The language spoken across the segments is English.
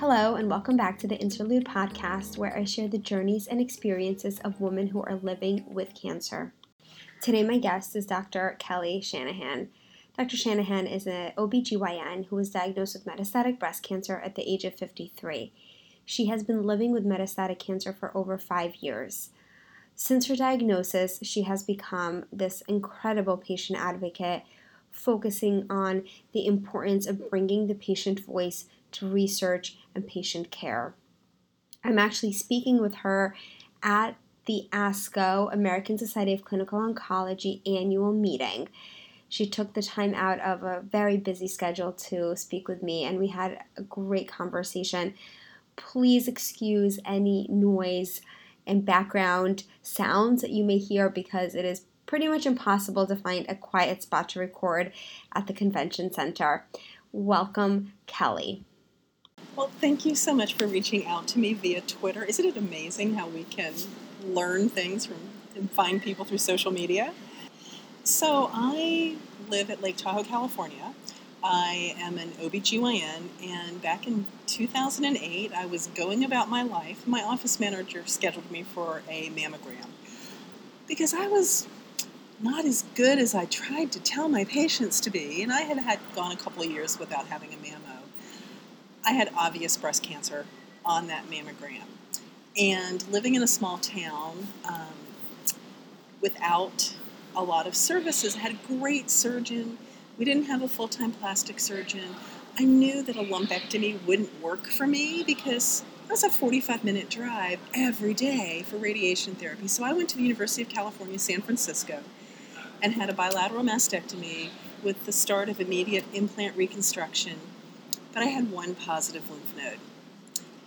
Hello, and welcome back to the Interlude podcast, where I share the journeys and experiences of women who are living with cancer. Today, my guest is Dr. Kelly Shanahan. Dr. Shanahan is an OBGYN who was diagnosed with metastatic breast cancer at the age of 53. She has been living with metastatic cancer for over five years. Since her diagnosis, she has become this incredible patient advocate, focusing on the importance of bringing the patient voice to research and patient care. I'm actually speaking with her at the ASCO, American Society of Clinical Oncology annual meeting. She took the time out of a very busy schedule to speak with me, and we had a great conversation. Please excuse any noise and background sounds that you may hear because it is pretty much impossible to find a quiet spot to record at the convention center. Welcome, Kelly. Well, thank you so much for reaching out to me via Twitter. Isn't it amazing how we can learn things from and find people through social media? So, I live at Lake Tahoe, California. I am an OBGYN, and back in 2008, I was going about my life. My office manager scheduled me for a mammogram because I was not as good as I tried to tell my patients to be, and I had had gone a couple of years without having a mammo. I had obvious breast cancer on that mammogram. And living in a small town um, without a lot of services, I had a great surgeon. We didn't have a full time plastic surgeon. I knew that a lumpectomy wouldn't work for me because that was a 45 minute drive every day for radiation therapy. So I went to the University of California, San Francisco, and had a bilateral mastectomy with the start of immediate implant reconstruction but I had one positive lymph node.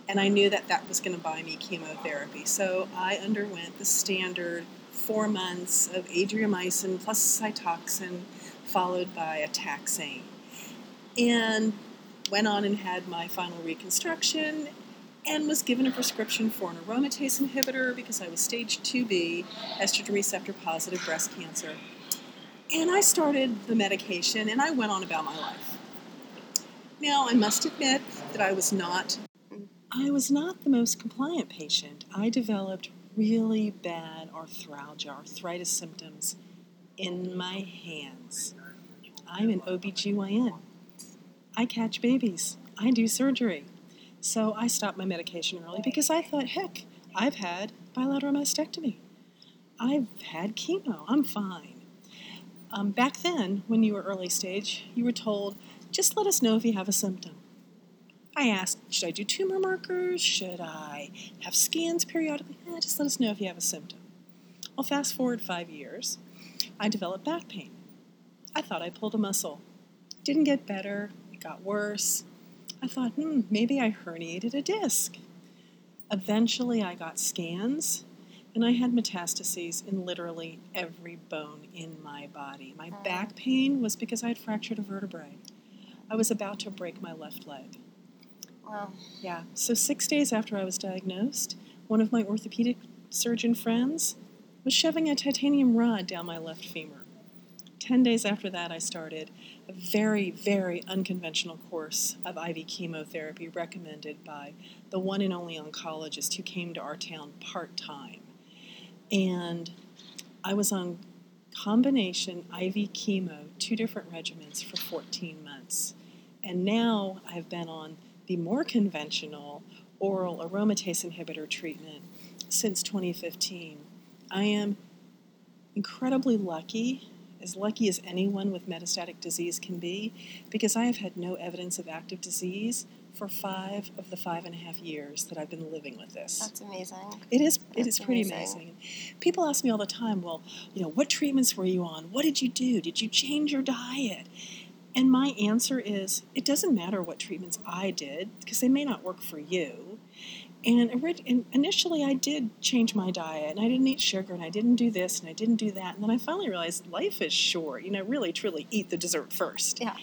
And I knew that that was going to buy me chemotherapy. So I underwent the standard four months of adriamycin plus Cytoxan, followed by a taxane. And went on and had my final reconstruction and was given a prescription for an aromatase inhibitor because I was stage 2B estrogen receptor positive breast cancer. And I started the medication and I went on about my life. Now, I must admit that I was not I was not the most compliant patient. I developed really bad arthralgia, arthritis symptoms in my hands. I'm an OBGYN. I catch babies. I do surgery. So I stopped my medication early because I thought, heck, I've had bilateral mastectomy. I've had chemo. I'm fine. Um, back then, when you were early stage, you were told just let us know if you have a symptom. I asked, should I do tumor markers? Should I have scans periodically? Eh, just let us know if you have a symptom. Well, fast forward five years, I developed back pain. I thought I pulled a muscle. Didn't get better, it got worse. I thought, hmm, maybe I herniated a disc. Eventually, I got scans, and I had metastases in literally every bone in my body. My back pain was because I had fractured a vertebrae. I was about to break my left leg. Wow. Yeah. So, six days after I was diagnosed, one of my orthopedic surgeon friends was shoving a titanium rod down my left femur. Ten days after that, I started a very, very unconventional course of IV chemotherapy recommended by the one and only oncologist who came to our town part time. And I was on combination IV chemo, two different regimens for 14 months. And now I've been on the more conventional oral aromatase inhibitor treatment since 2015. I am incredibly lucky, as lucky as anyone with metastatic disease can be, because I have had no evidence of active disease for five of the five and a half years that I've been living with this. That's amazing. It is. That's it is pretty amazing. amazing. People ask me all the time, "Well, you know, what treatments were you on? What did you do? Did you change your diet?" And my answer is, it doesn't matter what treatments I did because they may not work for you. And initially, I did change my diet, and I didn't eat sugar, and I didn't do this, and I didn't do that. And then I finally realized life is short. You know, really, truly eat the dessert first. Yeah.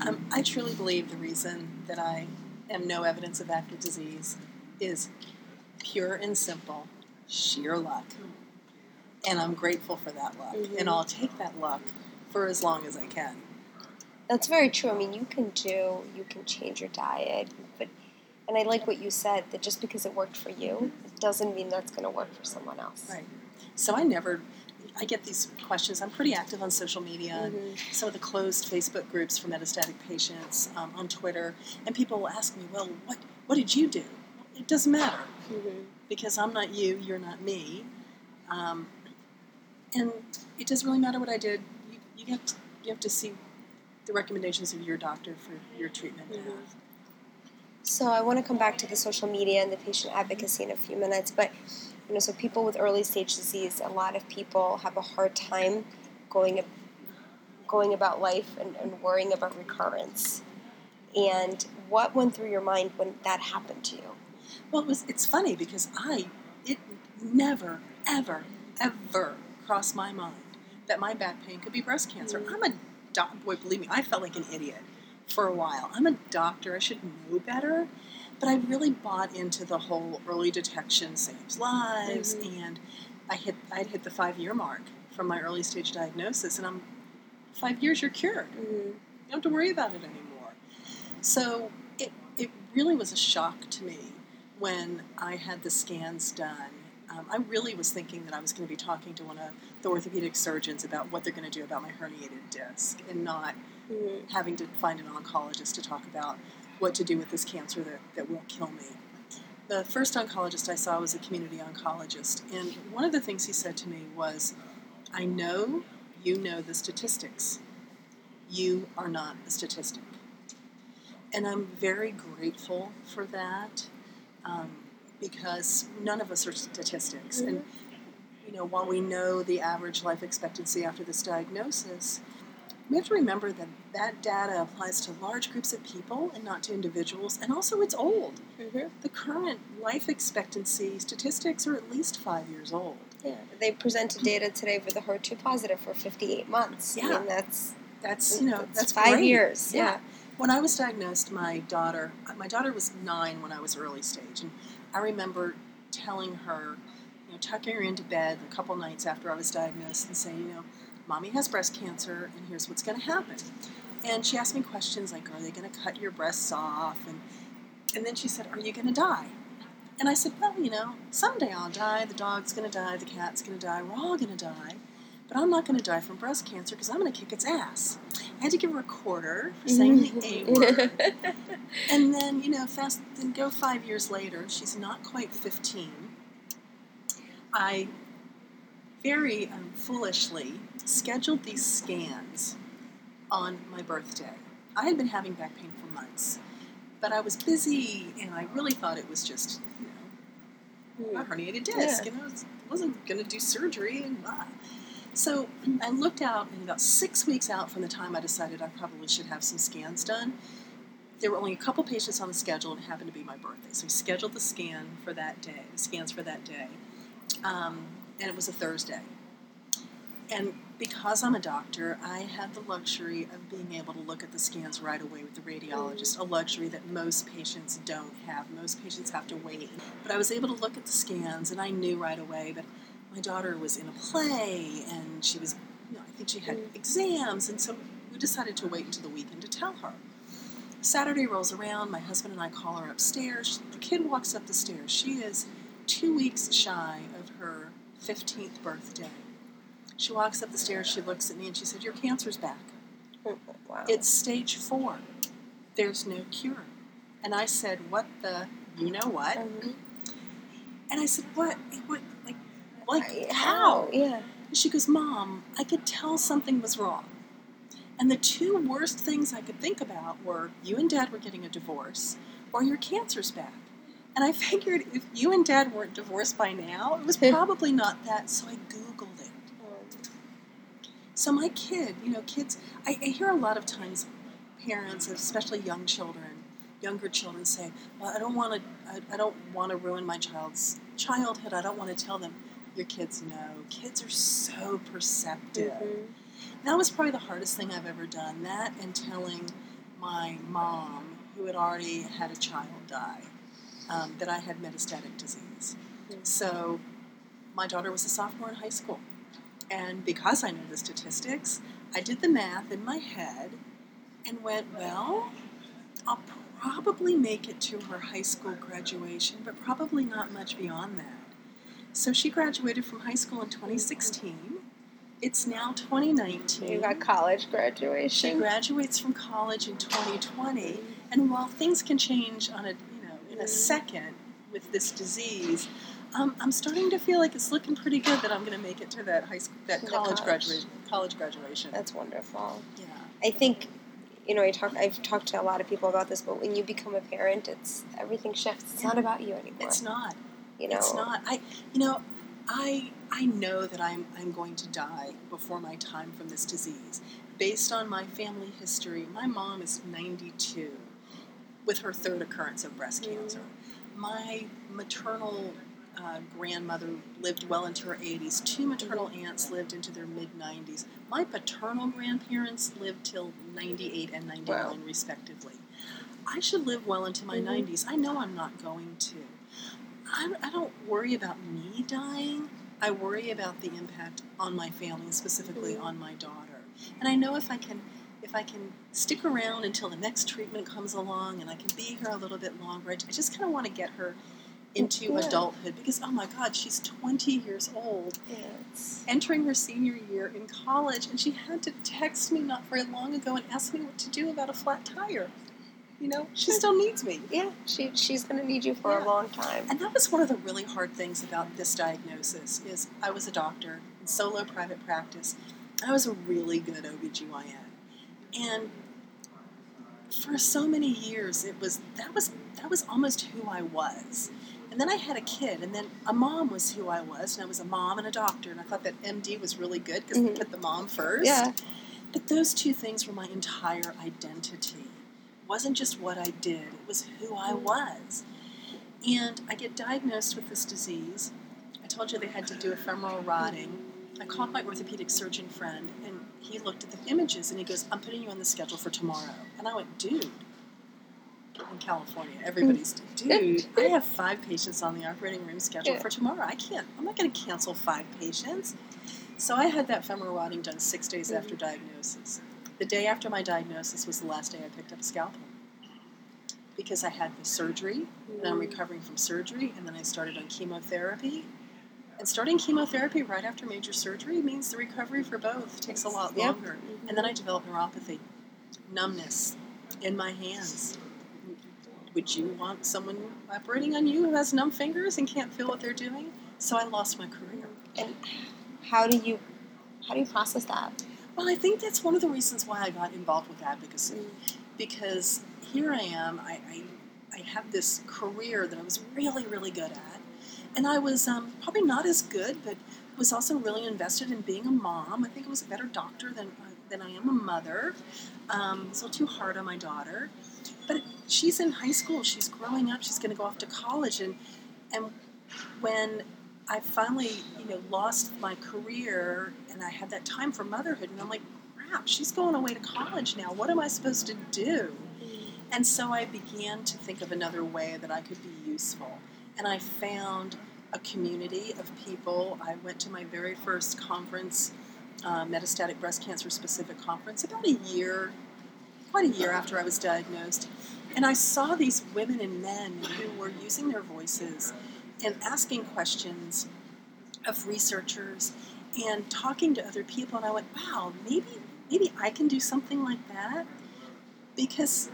Um, I truly believe the reason that I am no evidence of active disease is pure and simple sheer luck. And I'm grateful for that luck. Mm-hmm. And I'll take that luck for as long as I can. That's very true. I mean, you can do, you can change your diet, but And I like what you said that just because it worked for you, it doesn't mean that's going to work for someone else. Right. So I never, I get these questions. I'm pretty active on social media and Mhm. some of the closed Facebook groups for metastatic patients um, on Twitter, and people will ask me, "Well, what what did you do?" It doesn't matter Mhm. because I'm not you, you're not me, um, and it doesn't really matter what I did. You, you have to, you have to see the recommendations of your doctor for your treatment Mhm. So I want to come back to the social media and the patient advocacy in a few minutes, but you know, so people with early stage disease, a lot of people have a hard time going going about life and, and worrying about recurrence. And what went through your mind when that happened to you? Well, it was, it's funny because I, it never, ever, ever crossed my mind that my back pain could be breast cancer. Mhm. I'm a doc- boy, believe me, I felt like an idiot for a while. I'm a doctor, I should know better. But I really bought into the whole early detection saves lives, Mhm. and I hit, I'd hit the five year mark from my early stage diagnosis, and I'm five years, you're cured. Mm-hmm. You don't have to worry about it anymore. So it, it really was a shock to me when I had the scans done. Um, I really was thinking that I was going to be talking to one of the orthopedic surgeons about what they're going to do about my herniated disc and not Mm-hmm. having to find an oncologist to talk about what to do with this cancer that, that won't kill me. The first oncologist I saw was a community oncologist, and one of the things he said to me was, I know you know the statistics. You are not a statistic. And I'm very grateful for that um, because none of us are statistics. And, you know, while we know the average life expectancy after this diagnosis, we have to remember that that data applies to large groups of people and not to individuals, and also it's old. Mm-hmm. The current life expectancy statistics are at least five years old. Yeah, they presented data today for the HER2 positive for 58 months. I Yeah. mean, that's That's you know that's, that's five great. years. Yeah. When I was diagnosed, my daughter my daughter was nine when I was early stage, and I remember telling her, you know, tucking her into bed a couple nights after I was diagnosed and saying, you know, mommy has breast cancer, and here's what's going to happen. And she asked me questions like, are they going to cut your breasts off? And and then she said, are you going to die? And I said, well, you know, someday I'll die. The dog's going to die. The cat's going to die. We're all going to die. But I'm not going to die from breast cancer because I'm going to kick its ass. I had to give her a quarter for saying the A word. And then, you know, fast then go five years later, she's not quite 15. I very um, foolishly scheduled these scans on my birthday. I had been having back pain for months, but I was busy and I really thought it was just, you know, a herniated disc. Yeah. Know, I wasn't going to do surgery and blah. So I looked out, and about six weeks out from the time I decided I probably should have some scans done, there were only a couple patients on the schedule, and it happened to be my birthday. So we scheduled the scan for that day, the scans for that day, um, and it was a Thursday. And because I'm a doctor, I had the luxury of being able to look at the scans right away with the radiologist, a luxury that most patients don't have. Most patients have to wait. But I was able to look at the scans, and I knew right away that my daughter was in a play, and she was, you know, I think she had exams, and so we decided to wait until the weekend to tell her. Saturday rolls around, my husband and I call her upstairs. The kid walks up the stairs. She is two weeks shy of her 15th birthday. She walks up the stairs, she looks at me, and she said, Your cancer's back. wow. It's stage four. There's no cure. And I said, What the, you know what? Mhm. And I said, What? What? Like, like how? Yeah. And she goes, Mom, I could tell something was wrong. And the two worst things I could think about were you and Dad were getting a divorce, or your cancer's back. And I figured if you and Dad weren't divorced by now, it was probably not that, so I Googled it. So my kid, you know, kids, I, I hear a lot of times parents, especially young children, younger children say, "Well, I don't want to, I, I don't want to ruin my child's childhood. I don't want to tell them." Your kids know. Kids are so perceptive. Mhm. That was probably the hardest thing I've ever done. That and telling my mom, who had already had a child die, um, that I had metastatic disease. Mm. So my daughter was a sophomore in high school. And because I know the statistics, I did the math in my head and went, well, I'll probably make it to her high school graduation, but probably not much beyond that. So she graduated from high school in 2016. It's now 2019. You got college graduation. She graduates from college in 2020, and while things can change on a in a second with this disease, um, I'm starting to feel like it's looking pretty good that I'm going to make it to that high school, that college, college. graduation. College graduation. That's wonderful. yeah. I think, you know, I talk. I've talked to a lot of people about this, but when you become a parent, it's everything shifts. It's not about you anymore. It's not. You know, It's not. I, you know, I I know that I'm I'm going to die before my time from this disease, based on my family history. My mom is 92, with her third occurrence of breast Mm. cancer. My maternal uh, grandmother lived well into her 80s. Two maternal aunts lived into their mid 90s. My paternal grandparents lived till 98 and 99, Wow. respectively. I should live well into my Mhm. 90s. I know I'm not going to. I, I don't worry about me dying. I worry about the impact on my family, specifically Mhm. on my daughter. And I know if I can, if I can stick around until the next treatment comes along, and I can be here a little bit longer. I just kind of want to get her into Yeah. adulthood because oh my God, she's 20 years old, it's, entering her senior year in college, and she had to text me not very long ago and ask me what to do about a flat tire. You know, she still needs me. yeah. She she's gonna need you for Yeah. a long time. And that was one of the really hard things about this diagnosis is I was a doctor in solo private practice. I was a really good OBGYN. And for so many years it was that was that was almost who I was. And then I had a kid, and then a mom was who I was, and I was a mom and a doctor, and I thought that MD was really good because Mhm. they put the mom first. Yeah. But those two things were my entire identity. It wasn't just what I did, it was who I was. And I get diagnosed with this disease. I told you they had to do a femoral rodding. I called my orthopedic surgeon friend, and he looked at the images and he goes, I'm putting you on the schedule for tomorrow. And I went, dude, in California, everybody's, mm. dude, I have five patients on the operating room schedule for tomorrow. I can't, I'm not going to cancel five patients. So I had that femoral rodding done six days after mm. diagnosis. The day after my diagnosis was the last day I picked up a scalpel because I had the surgery and I'm mm. recovering from surgery, and then I started on chemotherapy. And starting chemotherapy right after major surgery means the recovery for both takes a lot Yep. longer. And then I developed neuropathy, numbness in my hands. Would you want someone operating on you who has numb fingers and can't feel what they're doing? So I lost my career. And how do you how do you process that? Well, I think that's one of the reasons why I got involved with advocacy. Mm. Because here I am, I, I, I have this career that I was really, really good at. And I was um, probably not as good, but was also really invested in being a mom. I think I was a better doctor than, uh, than I am a mother. Um, it's a little too hard on my daughter. But she's in high school, she's growing up, she's going to go off to college. And, and when I finally, you know, lost my career and I had that time for motherhood, and I'm like, crap, she's going away to college now. What am I supposed to do? And so I began to think of another way that I could be useful. And I found a community of people. I went to my very first conference, uh, metastatic breast cancer specific conference, about a year, quite a year after I was diagnosed. And I saw these women and men who were using their voices and asking questions of researchers and talking to other people. And I went, wow, maybe maybe I can do something like that because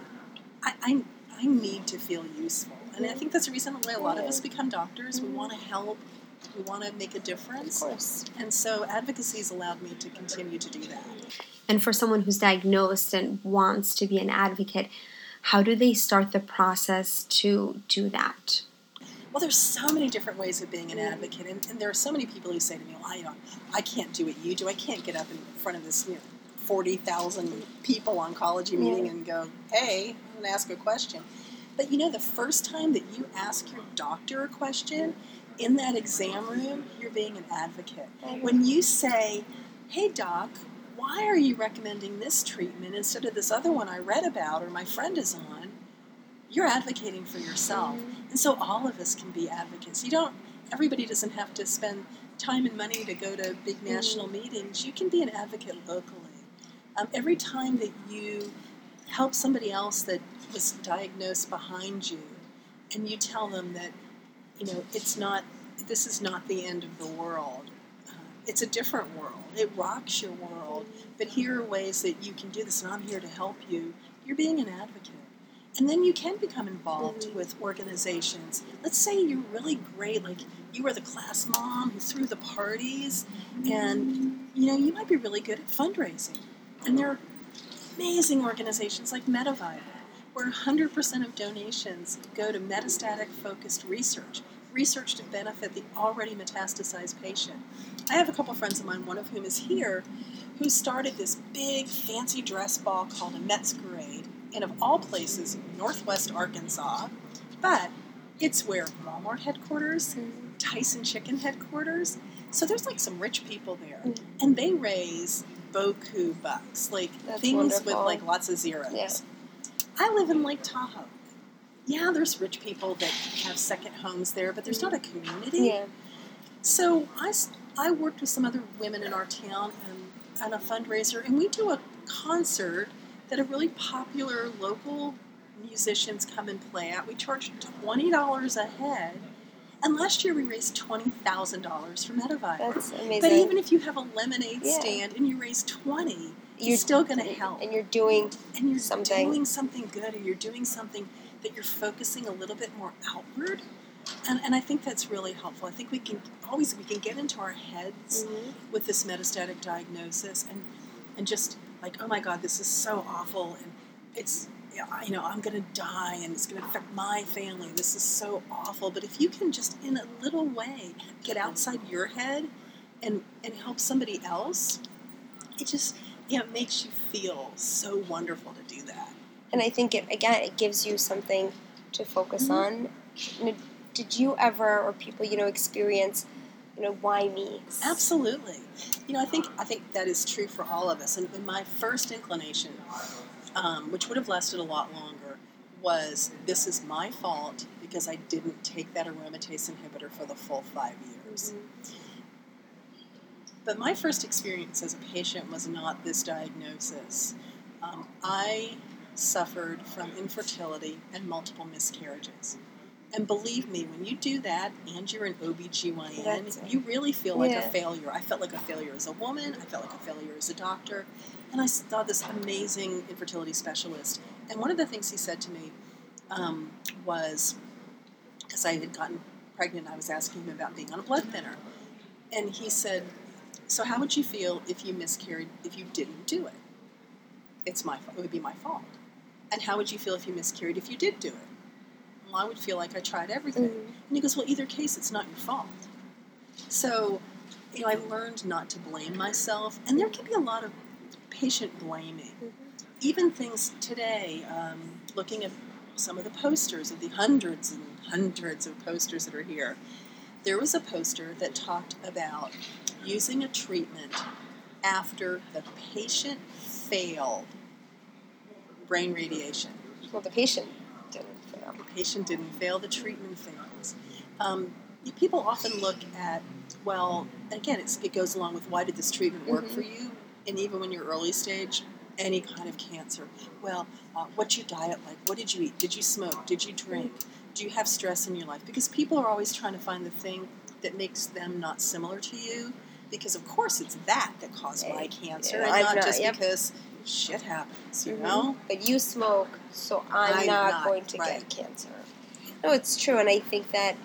I, I, I need to feel useful. And I think that's the reason why a lot of us become doctors. We want to mm-hmm. help, we want to make a difference. Of course. And so advocacy has allowed me to continue to do that. And for someone who's diagnosed and wants to be an advocate, how do they start the process to do that? Well, there's so many different ways of being an mm. advocate, and, and there are so many people who say to me, "Well, I, don't, I can't do what you do. I can't get up in front of this you know, forty thousand people oncology meeting and go, hey, I'm going to ask a question." But you know, the first time that you ask your doctor a question in that exam room, you're being an advocate. When you say, "Hey, doc." Why are you recommending this treatment instead of this other one I read about or my friend is on? You're advocating for yourself. And so all of us can be advocates. You don't, everybody doesn't have to spend time and money to go to big national meetings. You can be an advocate locally. Um, every time that you help somebody else that was diagnosed behind you, and you tell them that, you know, it's not, this is not the end of the world. Uh, it's a different world. It rocks your world. But here are ways that you can do this, and I'm here to help you. You're being an advocate. And then you can become involved Mhm. with organizations. Let's say you're really great, like you were the class mom who threw the parties, and you know you might be really good at fundraising. And there are amazing organizations like METAvivor, where 100% of donations go to metastatic focused research, research to benefit the already metastasized patient. I have a couple friends of mine, one of whom is here, who started this big fancy dress ball called a Metsquerade in, of all places, Northwest Arkansas. But it's where Walmart headquarters, Tyson Chicken headquarters. So there's like some rich people there, Mm. and they raise boku bucks, like That's things with like lots of zeros. Yeah. I live in Lake Tahoe. Yeah, there's rich people that have second homes there, but there's not a community. Yeah. So I, I worked with some other women in our town um, and, and a fundraiser, and we do a concert that a really popular local musicians come and play at. We charge twenty dollars a head, and last year we raised twenty thousand dollars for METAvivor. That's amazing. But even if you have a lemonade Yeah. stand and you raise twenty, You're- still going to help. and you're doing And you're something. doing something good, or you're doing something that you're focusing a little bit more outward. And, and I think that's really helpful. I think we can always we can get into our heads mm-hmm. with this metastatic diagnosis and and just like oh my god this is so awful and it's you know I'm going to die and it's going to affect my family. This is so awful. But if you can just in a little way get mm-hmm. outside your head and and help somebody else, it just know, it makes you feel so wonderful to do that. and I think it again it gives you something to focus Mhm. on. Did you ever or people you know experience you know why me? Absolutely. You know, I think I think that is true for all of us. And, my first inclination, um, which would have lasted a lot longer, was this is my fault because I didn't take that aromatase inhibitor for the full five years. But my first experience as a patient was not this diagnosis. Um, I suffered from infertility and multiple miscarriages. And believe me, when you do that and you're an OBGYN, That's- you really feel like Yeah. a failure. I felt like a failure as a woman, I felt like a failure as a doctor. And I saw this amazing infertility specialist. And one of the things he said to me um, was because I had gotten pregnant, I was asking him about being on a blood thinner. And he said, So, how would you feel if you miscarried if you didn't do it? It's my fault. It would be my fault. And how would you feel if you miscarried if you did do it? Well, I would feel like I tried everything. Mhm. And he goes, Well, either case, it's not your fault. So, you know, I learned not to blame myself. And there can be a lot of patient blaming. Mhm. Even things today, um, looking at some of the posters of the hundreds and hundreds of posters that are here, there was a poster that talked about using a treatment after the patient failed brain radiation. Well, the patient didn't fail. The patient didn't fail, the treatment fails. Um, people often look at, well, again, it's, it goes along with why did this treatment work Mhm. for you? And even when you're early stage, any kind of cancer. Well, uh, what's your diet like? What did you eat? Did you smoke? Did you drink? Do you have stress in your life? Because people are always trying to find the thing that makes them not similar to you. Because of course it's that that caused my cancer, yeah, and I'm not, not- just yep. because shit happens, you Mhm. know. But you smoke, so I'm, I'm not, not, going to right. get cancer. No, it's true, and I think that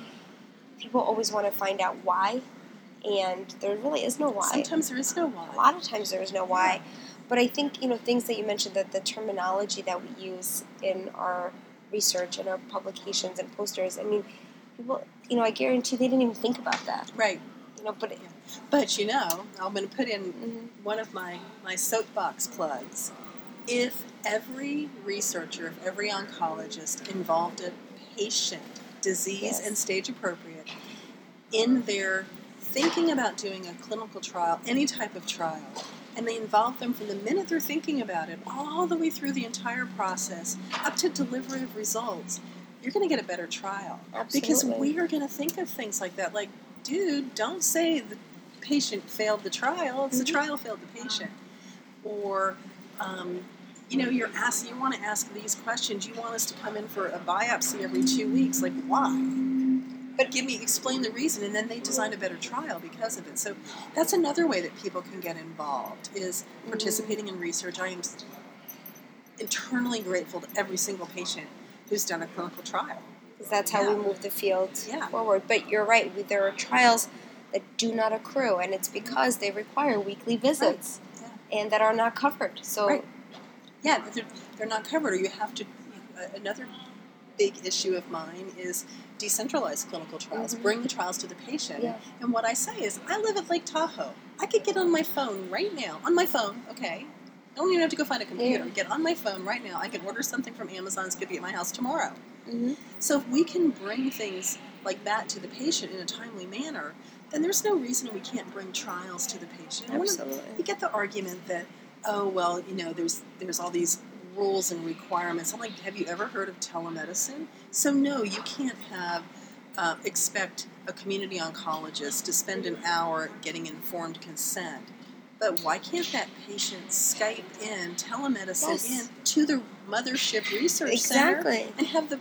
people always want to find out why, and there really is no why. Sometimes there is no why. a lot of times there is no why. But I think you know things that you mentioned that the terminology that we use in our research and our publications and posters. I mean, people, you know, I guarantee they didn't even think about that. Right. You know, but But you know, I'm going to put in mhm. one of my, my soapbox plugs. If every researcher, if every oncologist involved a patient, disease Yes. and stage appropriate, in their thinking about doing a clinical trial, any type of trial, and they involve them from the minute they're thinking about it all the way through the entire process up to delivery of results, you're going to get a better trial. Absolutely. Because we are going to think of things like that. Like, dude, don't say the patient failed the trial. It's Mhm. the trial failed the patient. Or, um, you know, you're asking, you want to ask these questions. You want us to come in for a biopsy every two weeks. Like, why? But give me, explain the reason, and then they design a better trial because of it. So that's another way that people can get involved is participating in research. I am internally grateful to every single patient who's done a clinical trial. Because that's how Yeah. we move the field Yeah. forward. But you're right, we- there are trials that do not accrue, and it's because they require weekly visits Yeah. and that are not covered. So, Right. Yeah, they're, they're not covered, or you have to. Another big issue of mine is decentralized clinical trials. Mhm. Bring the trials to the patient. Yeah. And what I say is, I live at Lake Tahoe. I could get on my phone right now, on my phone, okay? I don't even have to go find a computer. Yeah. Get on my phone right now. I can order something from Amazon. It's going to be at my house tomorrow. Mhm. So if we can bring things like that to the patient in a timely manner, then there's no reason we can't bring trials to the patient. One you get the argument that, oh well, you know, there's there's all these rules and requirements. I'm like, have you ever heard of telemedicine? So no, you can't have uh, expect a community oncologist to spend an hour getting informed consent. But why can't that patient Skype in telemedicine Yes. in to the mothership research Exactly. center and have the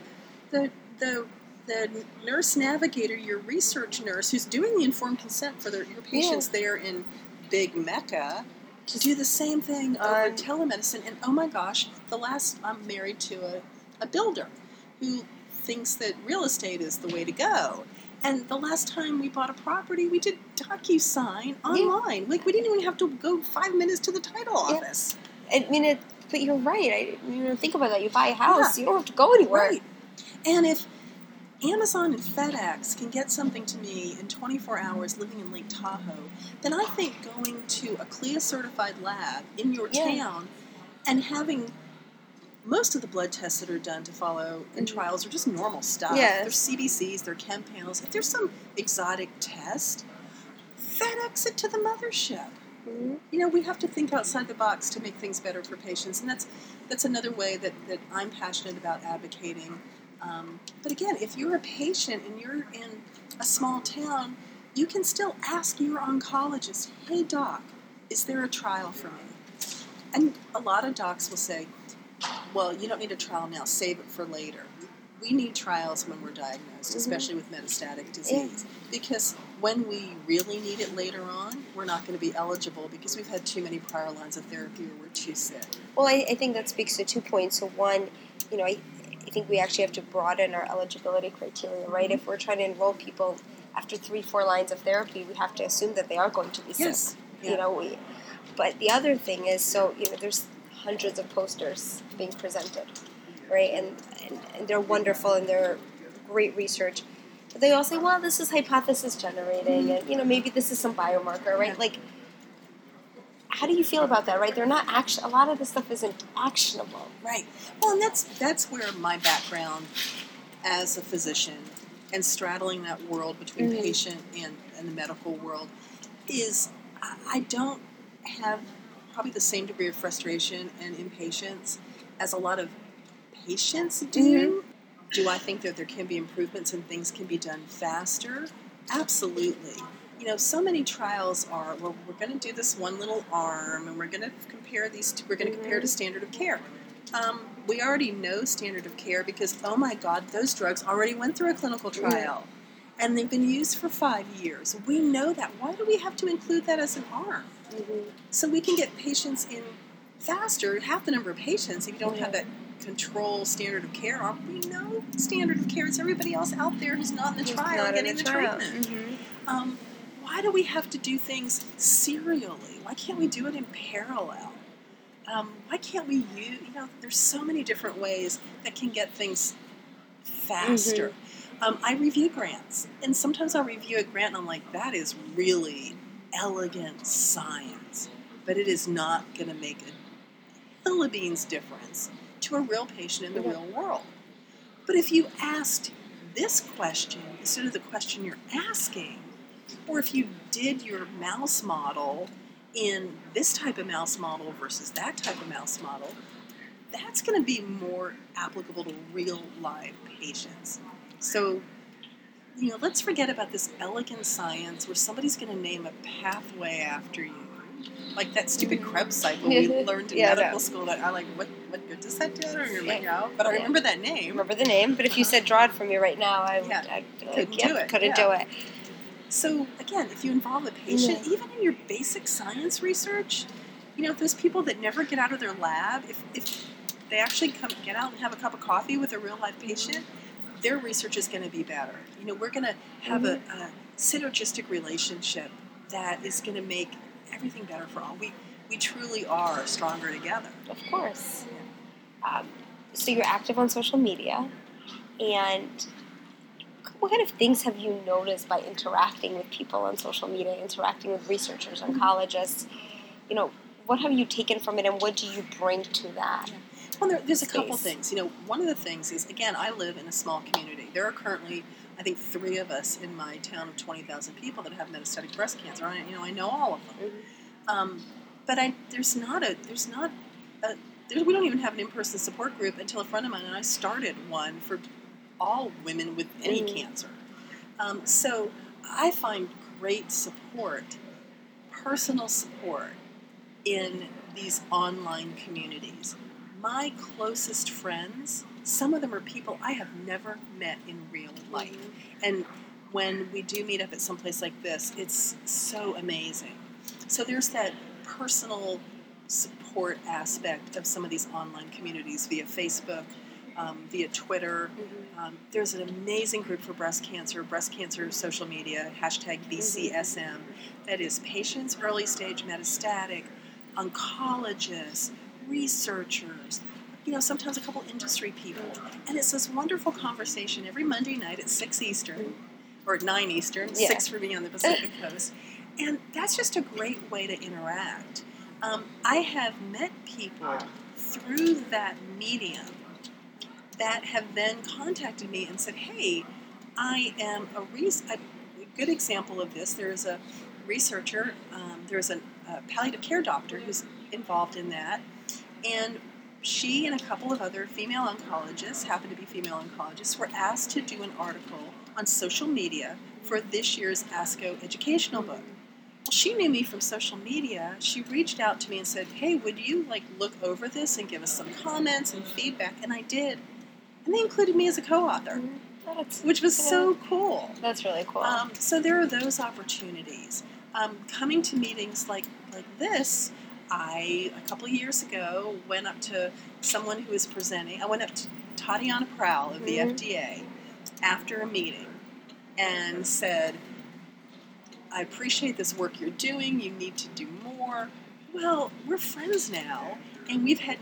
the the the nurse navigator, your research nurse, who's doing the informed consent for their, your patients there in Big Mecca, to do the same thing over Um, telemedicine. And oh my gosh, the last I'm married to a, a builder who thinks that real estate is the way to go. And the last time we bought a property, we did DocuSign online. Like we didn't even have to go five minutes to the title Yeah. office. I mean, it, but you're right. I you know, think about that. You buy a house, you don't have to go anywhere. Right. And if Amazon and FedEx can get something to me in 24 hours living in Lake Tahoe, then I think going to a CLIA certified lab in your Yeah. town and having most of the blood tests that are done to follow in Mhm. trials are just normal stuff. Yes. They're CBCs, they're chem panels. If there's some exotic test, FedEx it to the mothership Mhm. you know we have to think outside the box to make things better for patients and that's that's another way that, that i'm passionate about advocating um, but again if you're a patient and you're in a small town you can still ask your oncologist hey doc is there a trial for me and a lot of docs will say well you don't need a trial now save it for later we need trials when we're diagnosed Mhm. especially with metastatic disease because when we really need it later on, we're not going to be eligible because we've had too many prior lines of therapy or we're too sick. Well, I, I think that speaks to two points. So one, you know, I, I think we actually have to broaden our eligibility criteria, right? If we're trying to enroll people after three, four lines of therapy, we have to assume that they are going to be sick. Yes. You know, we. But the other thing is, so you know, there's hundreds of posters being presented, right? And and, and they're wonderful and they're great research. But they all say, well, this is hypothesis generating, mm-hmm. and you know, maybe this is some biomarker, right? Yeah. Like how do you feel about that right they're not action a lot of this stuff isn't actionable Right. Well, and that's that's where my background as a physician and straddling that world between Mhm. patient and, and the medical world is I I don't have probably the same degree of frustration and impatience as a lot of patients do. Do I think that there can be improvements and things can be done faster? Absolutely. You know, so many trials are, well, we're going to do this one little arm and we're going to compare these, two, we're going to compare to standard of care. Um, we already know standard of care because, oh my God, those drugs already went through a clinical trial and they've been used for five years. We know that. Why do we have to include that as an arm? So we can get patients in faster, half the number of patients, if you don't have that control standard of care arm. We know standard of care is everybody else out there who's not in the Who's trial getting the the, trial. treatment. Mhm. Um, why do we have to do things serially? Why can't we do it in parallel? Um, why can't we use, you know, there's so many different ways that can get things faster. Um, I review grants, and sometimes I'll review a grant and I'm like, that is really elegant science, but it is not going to make a Philippines difference to a real patient in the Yeah. real world. But if you asked this question instead of the question you're asking, or if you did your mouse model in this type of mouse model versus that type of mouse model, that's going to be more applicable to real live patients. So, you know, let's forget about this elegant science where somebody's going to name a pathway after you like that stupid. Krebs cycle we learned in Yeah, medical know. school. That I like. What what good does that do? I don't remember Yeah. now, but I Yeah. remember that name. remember the name, but if you said draw it for me right now, I would Yeah. I'd be like, Couldn't do it, couldn't do it. So again, if you involve a patient, Yeah. even in your basic science research, you know those people that never get out of their lab, if, if they actually come get out and have a cup of coffee with a real life patient, their research is going to be better. You know, we're going to have a, a synergistic relationship that is going to make everything better for all. We we truly are stronger together. Of course. Um, so you're active on social media, and what kind of things have you noticed by interacting with people on social media, interacting with researchers, oncologists? You know, what have you taken from it, and what do you bring to that? Well, there, there's a couple things. You know, one of the things is again, I live in a small community. There are currently, I think, three of us in my town of twenty thousand people that have metastatic breast cancer. I, you know, I know all of them. Um, but I, there's not a, there's not a, there, we don't even have an in-person support group until a friend of mine and I started one for all women with any Mhm. cancer. Um, so I find great support, personal support, in these online communities. My closest friends, some of them are people I have never met in real life. And when we do meet up at some place like this, it's so amazing. So there's that personal support aspect of some of these online communities via Facebook, um, via Twitter. Um, there's an amazing group for breast cancer, breast cancer social media, hashtag BCSM, that is patients, early stage metastatic, oncologists, researchers, you know, sometimes a couple industry people. And it's this wonderful conversation every Monday night at 6 Eastern, or at 9 Eastern, Yeah. 6 for me on the Pacific Coast. And that's just a great way to interact. Um, I have met people through that medium that have then contacted me and said, "Hey, I am a, res- a good example of this. There's a researcher, um, there's a, a palliative care doctor who's involved in that, and she and a couple of other female oncologists, happen to be female oncologists, were asked to do an article on social media for this year's ASCO educational book. She knew me from social media. She reached out to me and said, "Hey, would you like look over this and give us some comments and feedback?" And I did, and they included me as a co-author, That's which was so cool. that's really cool. Um, so there are those opportunities. Um, coming to meetings like like this, I a couple years ago went up to someone who was presenting. I went up to Tatiana Prowell of the Mhm. FDA after a meeting and said, "I appreciate this work you're doing. You need to do more." Well, we're friends now, and we've had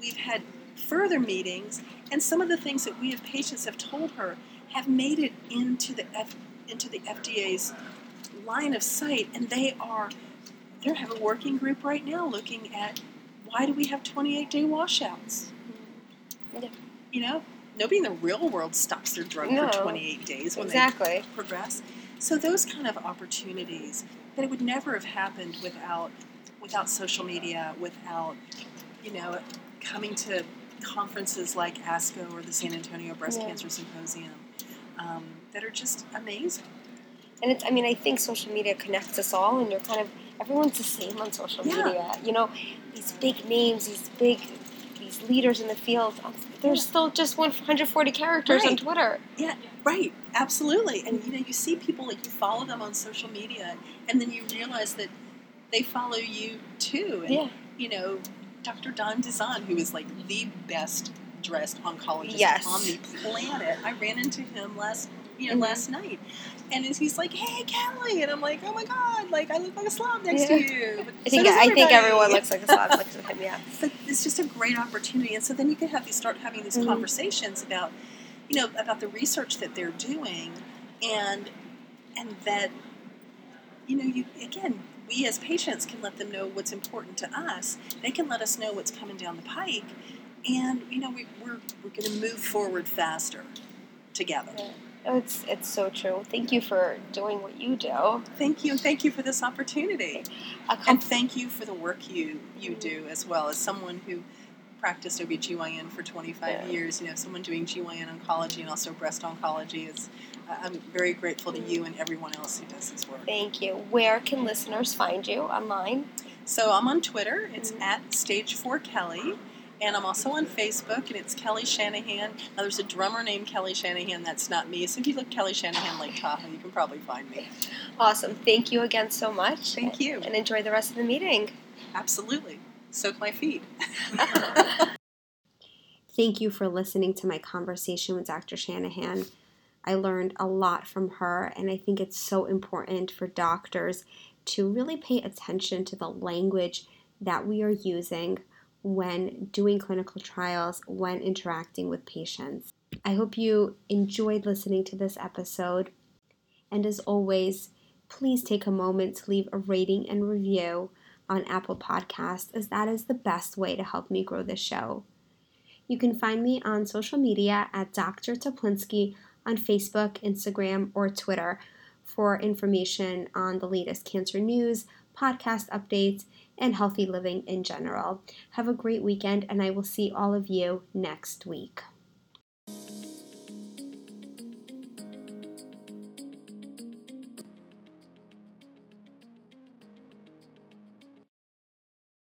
we've had further meetings, and some of the things that we as patients have told her have made it into the F, into the FDA's line of sight, and they are they have a working group right now looking at why do we have 28 day washouts? Yeah. You know, nobody in the real world stops their drug No. for 28 days when exactly. they progress. So those kind of opportunities that it would never have happened without without social media, without you know coming to conferences like ASCO or the San Antonio Breast Yeah. Cancer Symposium um, that are just amazing. And it's, I mean, I think social media connects us all, and you're kind of, everyone's the same on social Yeah. media. You know, these big names, these big, these leaders in the field, um, there's Yeah. still just 140 characters on Twitter. Yeah, right, absolutely. And you know, you see people like you follow them on social media, and then you realize that they follow you too. And, Yeah. You know, Dr. Don Dizon, who is like the best dressed oncologist Yes. on the planet, I ran into him last you know Mhm. last night, and he's like, "Hey, Kelly," and I'm like, "Oh my god, like I look like a slob next to you." But I think, does I think everyone looks like a slob next to him, yeah. But it's just a great opportunity, and so then you can have these start having these Mhm. conversations about, you know, about the research that they're doing, and and that, you know, you again, we as patients can let them know what's important to us. They can let us know what's coming down the pike, and you know, we, we're we're going to move forward faster together. Yeah. Oh, It's, it's so true. Thank you for doing what you do. Thank you, and thank you for this opportunity. And thank you for the work you you mm-hmm. do as well as someone who practiced OBGYN for 25 Yeah. years, you know, someone doing GYN oncology and also breast oncology. It's, I- I'm very grateful to you and everyone else who does this work. thank you. Where can listeners find you online? So I'm on Twitter. It's at Stage Four Kelly, and I'm also on Facebook, and it's Kelly Shanahan. Now there's a drummer named Kelly Shanahan. That's not me. So if you look Kelly Shanahan Lake Tahoe, you can probably find me. Awesome. Thank you again so much. Thank you. And enjoy the rest of the meeting. Absolutely. Soak my feet. Thank you for listening to my conversation with Dr. Shanahan. I learned a lot from her, and I think it's so important for doctors to really pay attention to the language that we are using when doing clinical trials, when interacting with patients. I hope you enjoyed listening to this episode. And as always, please take a moment to leave a rating and review on Apple Podcasts, as that is the best way to help me grow the show. You can find me on social media at Dr. Toplinsky on Facebook, Instagram, or Twitter for information on the latest cancer news, podcast updates, and healthy living in general. Have a great weekend, and I will see all of you next week.